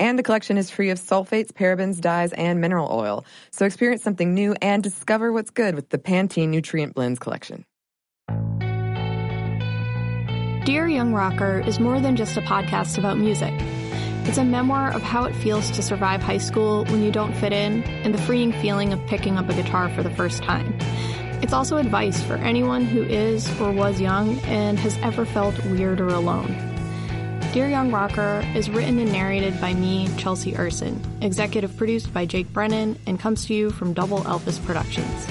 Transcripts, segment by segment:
And the collection is free of sulfates, parabens, dyes, and mineral oil. So experience something new and discover what's good with the Pantene Nutrient Blends collection. Dear Young Rocker is more than just a podcast about music. It's a memoir of how it feels to survive high school when you don't fit in and the freeing feeling of picking up a guitar for the first time. It's also advice for anyone who is or was young and has ever felt weird or alone. Dear Young Rocker is written and narrated by me, Chelsea Urson, executive produced by Jake Brennan, and comes to you from Double Elvis Productions.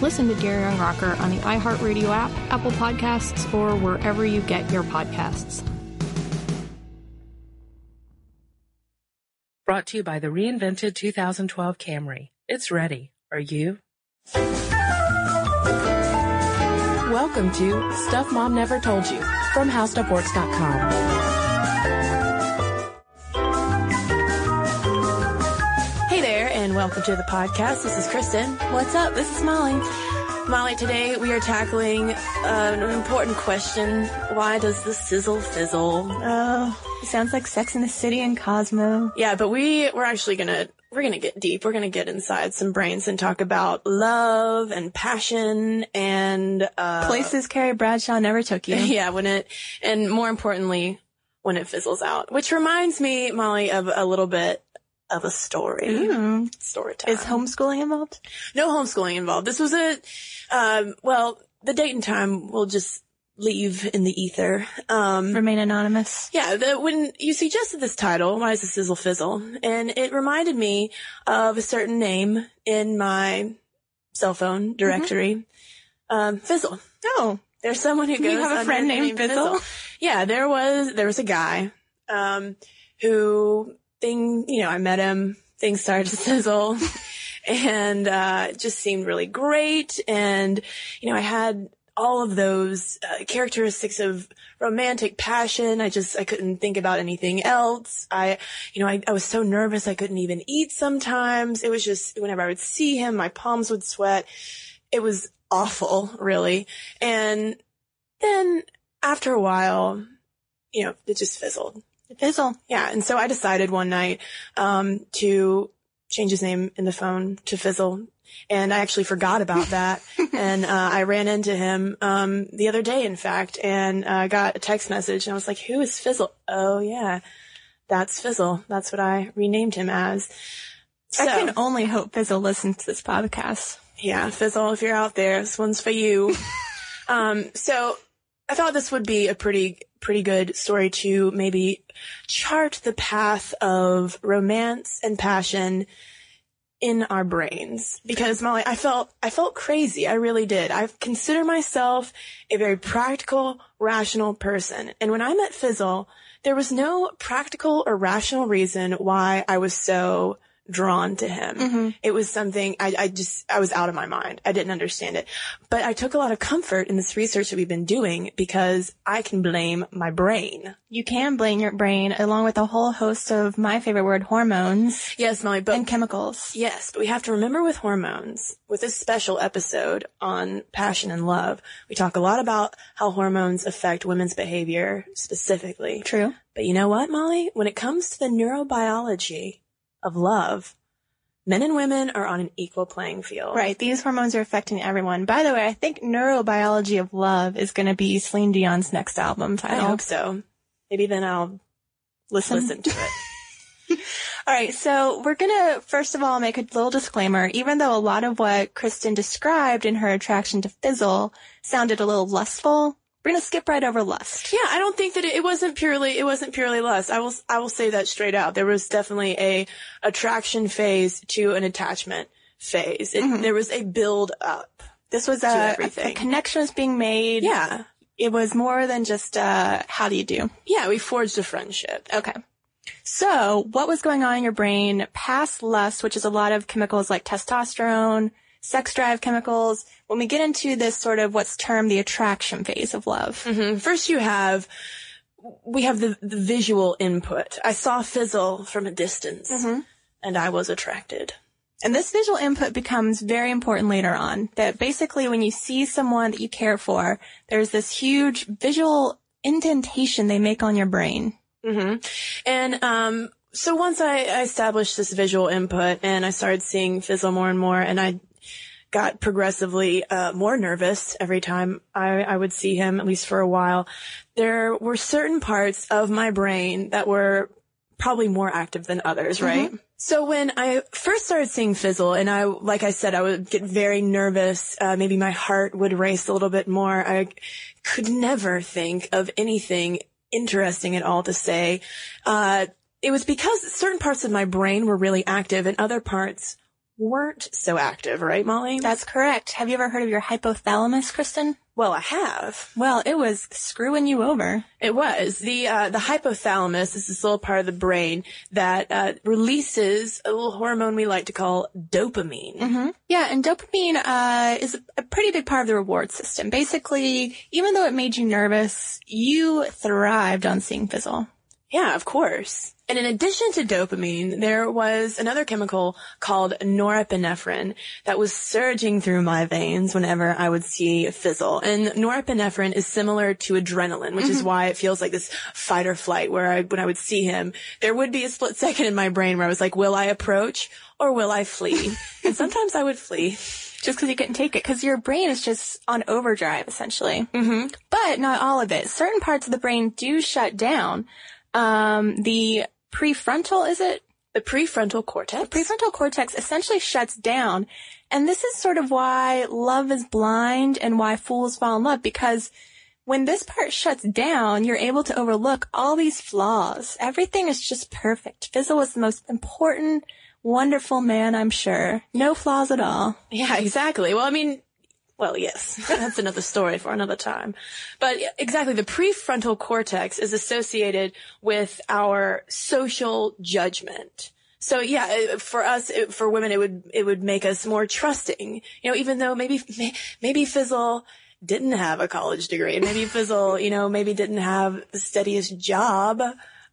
Listen to Dear Young Rocker on the iHeartRadio app, Apple Podcasts, or wherever you get your podcasts. Brought to you by the reinvented 2012 Camry. It's ready. Are you? Welcome to Stuff Mom Never Told You from HowStuffWorks.com. and welcome to the podcast. This is Kristen. What's up? This is Molly. Molly, today we are tackling uh, an important question. Why does the sizzle fizzle? Oh, it sounds like Sex in the City and Cosmo. Yeah, but we, we're actually gonna, we're gonna get deep. We're gonna get inside some brains and talk about love and passion and, uh, Places Carrie Bradshaw never took you. yeah, when it, and more importantly, when it fizzles out. Which reminds me, Molly, of a little bit of a story. Mm. Story time. Is homeschooling involved? No homeschooling involved. This was a, um, well, the date and time will just leave in the ether. Um, Remain anonymous. yeah, the, when you suggested this title, why is the sizzle fizzle? And it reminded me of a certain name in my cell phone directory. Um, Fizzle. Oh, There's someone who goes You have a friend the named name Fizzle? Yeah, there was there was a guy um, who thing you know I met him. Things started to sizzle, and uh, it just seemed really great. And you know I had all of those uh, characteristics of romantic passion. I just I couldn't think about anything else. I you know I, I was so nervous I couldn't even eat. Sometimes it was just whenever I would see him, my palms would sweat. It was awful, really. And then after a while, you know, it just fizzled. Fizzle. Yeah. And so I decided one night, um, to change his name in the phone to Fizzle. And I actually forgot about that. and, uh, I ran into him, um, the other day, in fact, and, uh, got a text message and I was like, who is Fizzle? Oh yeah, that's Fizzle. That's what I renamed him as. I can only hope Fizzle listens to this podcast. Yeah, Fizzle, if you're out there, this one's for you. um, so I thought this would be a pretty, pretty good story to maybe chart the path of romance and passion in our brains. Because Molly, I felt, I felt crazy. I really did. I consider myself a very practical, rational person. And when I met Fizzle, there was no practical or rational reason why I was so drawn to him. Mm-hmm. It was something I, I just, I was out of my mind. I didn't understand it. But I took a lot of comfort in this research that we've been doing because I can blame my brain. You can blame your brain along with a whole host of my favorite word, hormones Yes, Molly, but and chemicals. Yes, but we have to remember with hormones, with this special episode on passion and love, we talk a lot about how hormones affect women's behavior specifically. True. But you know what, Molly? When it comes to the neurobiology of love, men and women are on an equal playing field. Right. These hormones are affecting everyone. By the way, I think neurobiology of love is going to be Celine Dion's next album title. I hope so. Maybe then I'll Listen. listen to it. All right, so we're gonna first of all make a little disclaimer. Even though a lot of what Kristen described in her attraction to Fizzle sounded a little lustful, we're gonna skip right over lust. Yeah, I don't think that it, it wasn't purely it wasn't purely lust. I will I will say that straight out. There was definitely a attraction phase to an attachment phase. It, There was a build up. This was a, everything. a connection was being made. Yeah, It was more than just uh how do you do? yeah. We forged a friendship. Okay. So, what was going on in your brain past lust, which is a lot of chemicals like testosterone, sex drive chemicals when we get into this sort of what's termed the attraction phase of love. Mm-hmm. First you have, we have the, the visual input. I saw Fizzle from a distance and I was attracted. And this visual input becomes very important later on. That basically when you see someone that you care for, there's this huge visual indentation they make on your brain. hmm And um, so once I, I established this visual input and I started seeing Fizzle more and more, and I got progressively uh, more nervous every time I, I would see him, at least for a while. There were certain parts of my brain that were probably more active than others, right? So when I first started seeing Fizzle, and I, like I said, I would get very nervous. Uh, maybe my heart would race a little bit more. I could never think of anything interesting at all to say. Uh, it was because certain parts of my brain were really active and other parts weren't so active, right, Molly? That's correct. Have you ever heard of your hypothalamus, Kristen? well, I have. Well, it was screwing you over. It was the uh, the hypothalamus is this little part of the brain that uh, releases a little hormone we like to call dopamine. Yeah, and dopamine uh, is a pretty big part of the reward system. Basically, even though it made you nervous, you thrived on seeing Fizzle. Yeah, of course. And in addition to dopamine, there was another chemical called norepinephrine that was surging through my veins whenever I would see Fizzle. And norepinephrine is similar to adrenaline, which is why it feels like this fight or flight where I, when I would see him, there would be a split second in my brain where I was like, will I approach or will I flee? and sometimes I would flee. Just because you couldn't take it, because your brain is just on overdrive, essentially. Mm-hmm. But not all of it. Certain parts of the brain do shut down. Um, the prefrontal, is it? The prefrontal cortex. The prefrontal cortex essentially shuts down. And this is sort of why love is blind and why fools fall in love because when this part shuts down, you're able to overlook all these flaws. Everything is just perfect. Fizzle was the most important, wonderful man, I'm sure. No flaws at all. Yeah, exactly. Well, I mean, well, yes, that's another story for another time. But exactly, the prefrontal cortex is associated with our social judgment. So yeah, for us, it, for women, it would, it would make us more trusting. You know, even though maybe, maybe Fizzle didn't have a college degree and maybe Fizzle, you know, maybe didn't have the steadiest job,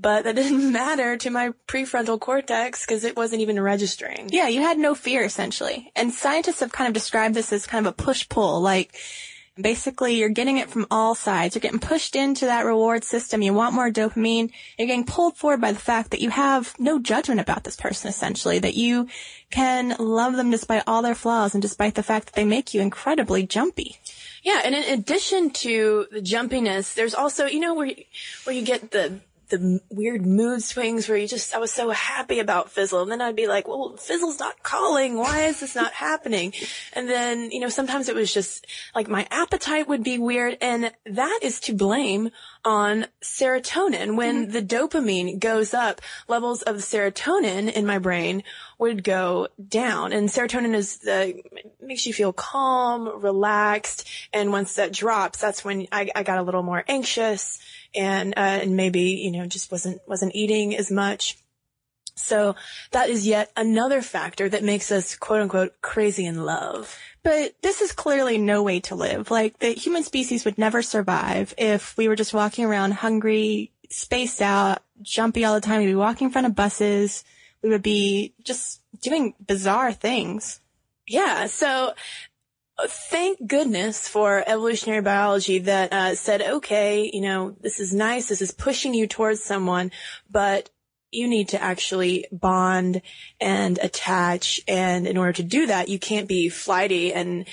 but that didn't matter to my prefrontal cortex because it wasn't even registering. Yeah, you had no fear essentially. And scientists have kind of described this as kind of a push-pull, like basically you're getting it from all sides. You're getting pushed into that reward system. You want more dopamine. You're getting pulled forward by the fact that you have no judgment about this person essentially, that you can love them despite all their flaws and despite the fact that they make you incredibly jumpy. Yeah, and in addition to the jumpiness, there's also, you know, where you, where you get the the weird mood swings where you just, I was so happy about Fizzle. And then I'd be like, well, Fizzle's not calling. Why is this not happening? And then, you know, sometimes it was just like my appetite would be weird. And that is to blame on serotonin. When mm-hmm. the dopamine goes up, levels of serotonin in my brain would go down. And serotonin is the, makes you feel calm, relaxed. And once that drops, that's when I, I got a little more anxious and, uh, and maybe, you know, just wasn't, wasn't eating as much. So that is yet another factor that makes us quote unquote crazy in love. But this is clearly no way to live. Like the human species would never survive if we were just walking around hungry, spaced out, jumpy all the time. We'd be walking in front of buses. We would be just doing bizarre things. Yeah. So thank goodness for evolutionary biology that uh, said, okay, you know, this is nice. This is pushing you towards someone, but you need to actually bond and attach. And in order to do that, you can't be flighty and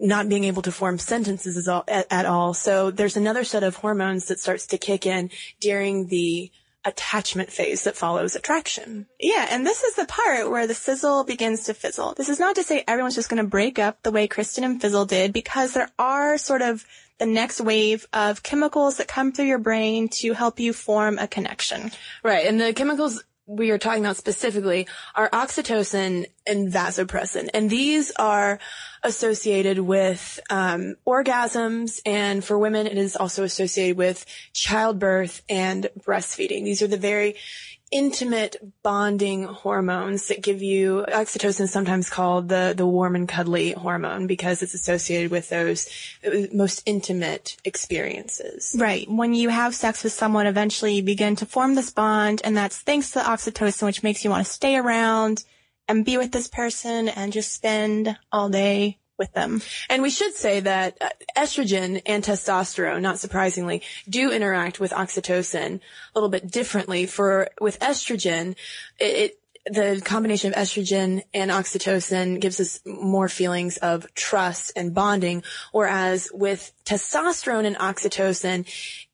not being able to form sentences at all. So there's another set of hormones that starts to kick in during the attachment phase that follows attraction. Yeah, and this is the part where the sizzle begins to fizzle. This is not to say everyone's just going to break up the way Kristen and Fizzle did, because there are sort of the next wave of chemicals that come through your brain to help you form a connection. Right. And the chemicals we are talking about specifically are oxytocin and vasopressin. And these are associated with um, orgasms. And for women, it is also associated with childbirth and breastfeeding. These are the very intimate bonding hormones that give you oxytocin sometimes called the the warm and cuddly hormone because it's associated with those uh, most intimate experiences. Right. When you have sex with someone, eventually you begin to form this bond, and that's thanks to oxytocin, which makes you want to stay around and be with this person and just spend all day with them. And we should say that uh, estrogen and testosterone, not surprisingly, do interact with oxytocin a little bit differently. For with estrogen, it, it the combination of estrogen and oxytocin gives us more feelings of trust and bonding, whereas with testosterone and oxytocin,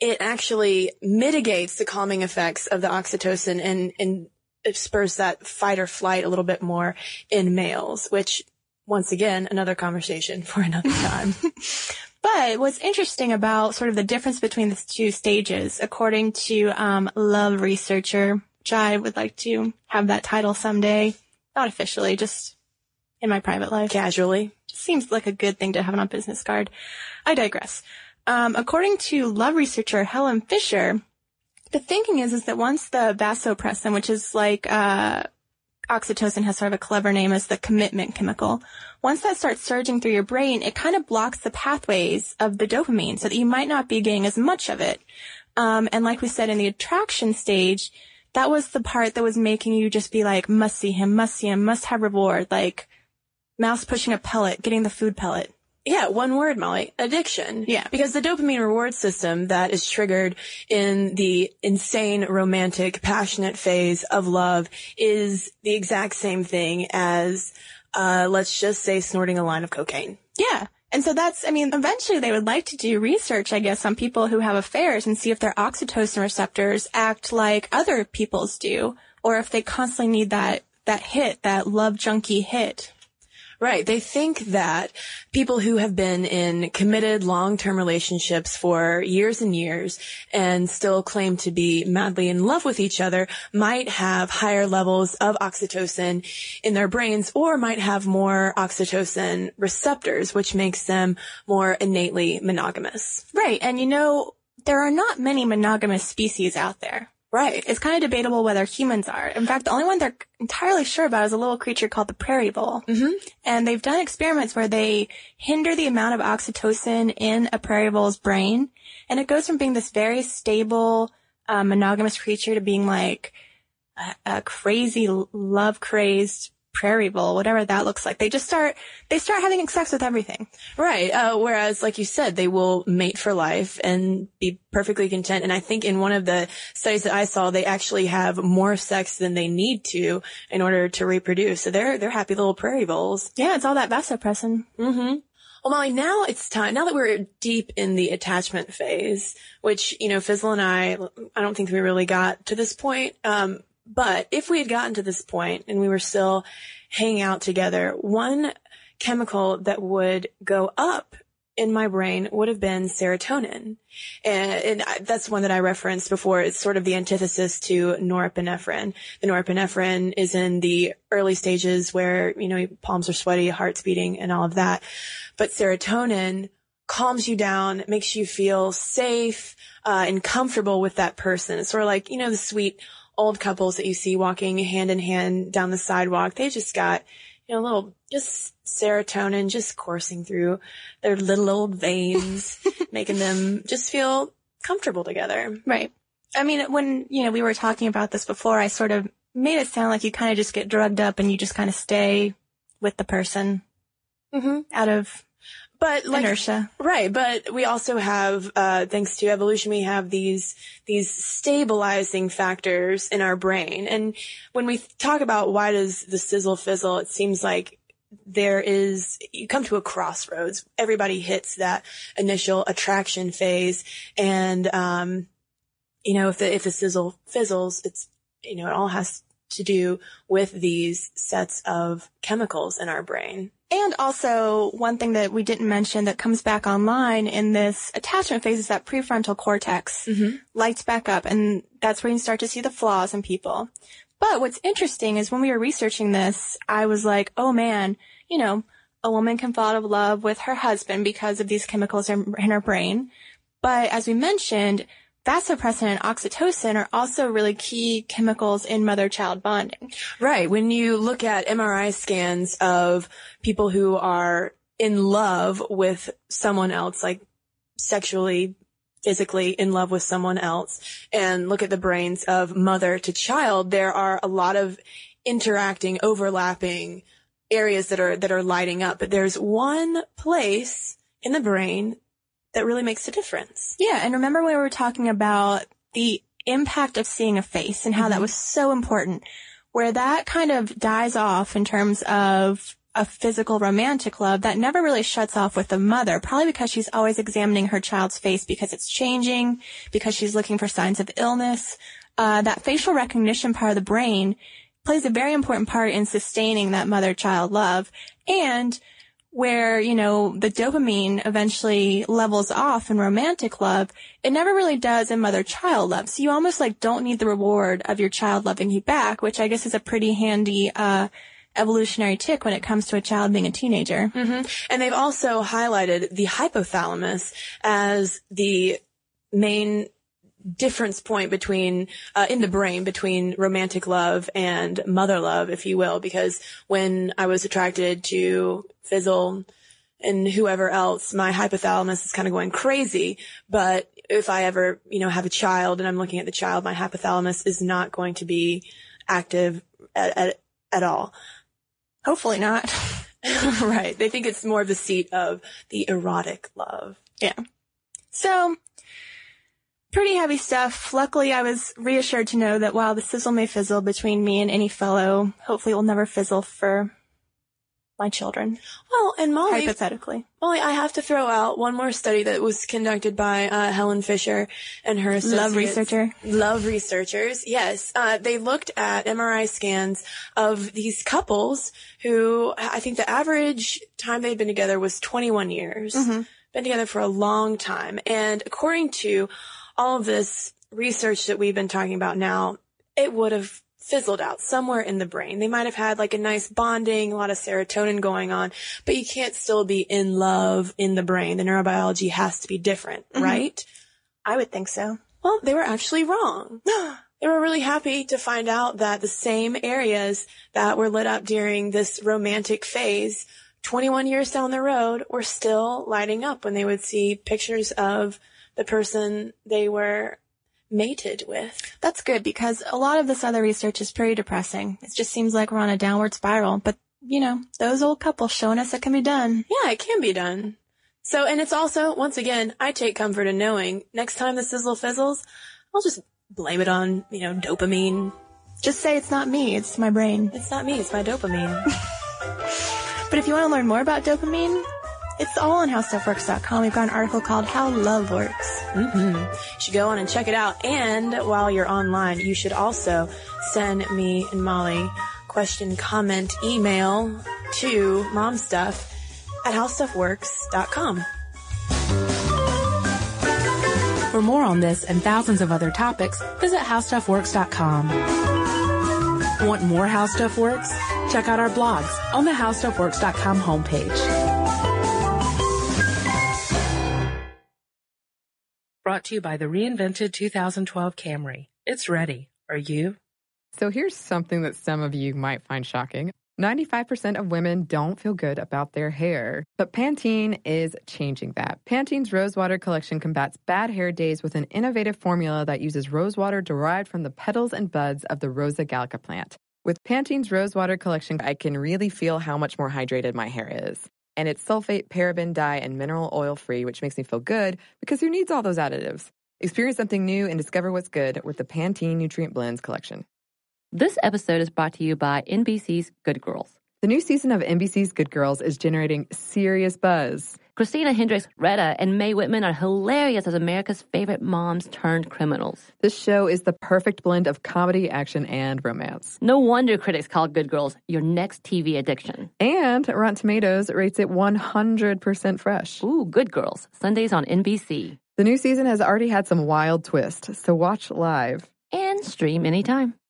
it actually mitigates the calming effects of the oxytocin and, and it spurs that fight or flight a little bit more in males, which once again, another conversation for another time. But what's interesting about sort of the difference between the two stages, according to um, Love Researcher, which I would like to have that title someday, not officially, just in my private life. Casually. Seems like a good thing to have on a business card. I digress. Um, according to Love Researcher Helen Fisher, the thinking is is that once the vasopressin, which is like uh, oxytocin has sort of a clever name as the commitment chemical. Once that starts surging through your brain, it kind of blocks the pathways of the dopamine so that you might not be getting as much of it. Um, and like we said in the attraction stage, that was the part that was making you just be like, must see him, must see him, must have reward, like mouse pushing a pellet, getting the food pellet. Yeah, one word, Molly. Addiction. Yeah. Because the dopamine reward system that is triggered in the insane, romantic, passionate phase of love is the exact same thing as, uh, let's just say snorting a line of cocaine. Yeah. And so that's, I mean, eventually they would like to do research, I guess, on people who have affairs and see if their oxytocin receptors act like other people's do, or if they constantly need that, that hit, that love junkie hit. Right. They think that people who have been in committed long-term relationships for years and years and still claim to be madly in love with each other might have higher levels of oxytocin in their brains or might have more oxytocin receptors, which makes them more innately monogamous. Right. And you know, there are not many monogamous species out there. Right. It's kind of debatable whether humans are. In fact, the only one they're entirely sure about is a little creature called the prairie vole. Mm-hmm. And they've done experiments where they hinder the amount of oxytocin in a prairie vole's brain. And it goes from being this very stable, uh, monogamous creature to being like a, a crazy, love crazed prairie vole, whatever that looks like. They just start, they start having sex with everything. Right. Uh, whereas, like you said, they will mate for life and be perfectly content. And I think in one of the studies that I saw, they actually have more sex than they need to in order to reproduce. So they're, they're happy little prairie voles. Yeah, it's all that vasopressin. Mm-hmm. Well, Molly, now it's time, now that we're deep in the attachment phase, which, you know, Fizzle and I, I don't think we really got to this point. Um, but if we had gotten to this point and we were still hanging out together, one chemical that would go up in my brain would have been serotonin. And, and, that's one that I referenced before. It's sort of the antithesis to norepinephrine. The norepinephrine is in the early stages where, you know, palms are sweaty, heart's beating and all of that. But serotonin calms you down, makes you feel safe, uh, and comfortable with that person. It's sort of like, you know, the sweet old couples that you see walking hand in hand down the sidewalk. They just got, you know, a little just serotonin just coursing through their little old veins, making them just feel comfortable together. Right. I mean, when, you know, we were talking about this before, I sort of made it sound like you kind of just get drugged up and you just kind of stay with the person Mm-hmm. out of But like, inertia. Right, but we also have, uh, thanks to evolution, we have these, these stabilizing factors in our brain. And when we talk about why does the sizzle fizzle, it seems like there is, you come to a crossroads. Everybody hits that initial attraction phase. And, um, you know, if the, if the sizzle fizzles, it's, you know, it all has to do with these sets of chemicals in our brain. And also, one thing that we didn't mention that comes back online in this attachment phase is that prefrontal cortex Mm-hmm. lights back up, and that's where you start to see the flaws in people. But what's interesting is when we were researching this, I was like, oh man, you know, a woman can fall out of love with her husband because of these chemicals in in her brain. But as we mentioned, vasopressin and oxytocin are also really key chemicals in mother-child bonding. Right. When you look at MRI scans of people who are in love with someone else, like sexually, physically in love with someone else, and look at the brains of mother to child, there are a lot of interacting, overlapping areas that are, that are lighting up. But there's one place in the brain that really makes a difference. Yeah, and remember when we were talking about the impact of seeing a face and how that was so important, where that kind of dies off in terms of a physical romantic love that never really shuts off with the mother, probably because she's always examining her child's face because it's changing, because she's looking for signs of illness. Uh, that facial recognition part of the brain plays a very important part in sustaining that mother-child love. And where, you know, the dopamine eventually levels off in romantic love, it never really does in mother-child love. So you almost like don't need the reward of your child loving you back, which I guess is a pretty handy, uh, evolutionary tick when it comes to a child being a teenager. Mm-hmm. And they've also highlighted the hypothalamus as the main difference point between uh, in the brain between romantic love and mother love, if you will, because when I was attracted to Fizzle and whoever else, my hypothalamus is kind of going crazy. But if I ever, you know, have a child and I'm looking at the child, my hypothalamus is not going to be active at, at, at all. Hopefully not. right. They think it's more of the seat of the erotic love. Yeah. So, pretty heavy stuff. Luckily, I was reassured to know that while the sizzle may fizzle between me and any fellow, hopefully it will never fizzle for my children. Well, and Molly, hypothetically. Molly, I have to throw out one more study that was conducted by uh, Helen Fisher and her associates. Love researcher. Love researchers. Yes, uh, they looked at MRI scans of these couples who I think the average time they'd been together was 21 years. Mm-hmm. Been together for a long time, and according to all of this research that we've been talking about now, it would have fizzled out somewhere in the brain. They might have had like a nice bonding, a lot of serotonin going on, but you can't still be in love in the brain. The neurobiology has to be different, Mhm. right? I would think so. Well, they were actually wrong. They were really happy to find out that the same areas that were lit up during this romantic phase, 21 years down the road, were still lighting up when they would see pictures of the person they were mated with. That's good because a lot of this other research is pretty depressing. It just seems like we're on a downward spiral, but you know, those old couples showing us it can be done. Yeah, it can be done. So, and it's also, once again, I take comfort in knowing next time the sizzle fizzles, I'll just blame it on, you know, dopamine. Just say it's not me, it's my brain. It's not me, it's my dopamine. But if you want to learn more about dopamine, it's all on howstuffworks.com. We've got an article called How Love Works. Mm-hmm. You should go on and check it out. And while you're online, you should also send me and Molly question, comment, email to momstuff at howstuffworks.com. For more on this and thousands of other topics, visit howstuffworks.com. Want more How Stuff Works? Check out our blogs on the howstuffworks.com homepage. To you by the reinvented 2012 Camry. It's ready. Are you? So here's something that some of you might find shocking. 95% of women don't feel good about their hair, but Pantene is changing that. Pantene's Rosewater collection combats bad hair days with an innovative formula that uses rosewater derived from the petals and buds of the Rosa gallica plant. With Pantene's Rosewater collection, I can really feel how much more hydrated my hair is. And it's sulfate, paraben, dye, and mineral oil free, which makes me feel good because who needs all those additives? Experience something new and discover what's good with the Pantene Nutrient Blends collection. This episode is brought to you by NBC's Good Girls. The new season of NBC's Good Girls is generating serious buzz. Christina Hendricks, Retta, and Mae Whitman are hilarious as America's favorite moms turned criminals. This show is the perfect blend of comedy, action, and romance. No wonder critics call Good Girls your next TV addiction. And Rotten Tomatoes rates it 100% fresh. Ooh, Good Girls, Sundays on NBC. The new season has already had some wild twists, so watch live. And stream anytime.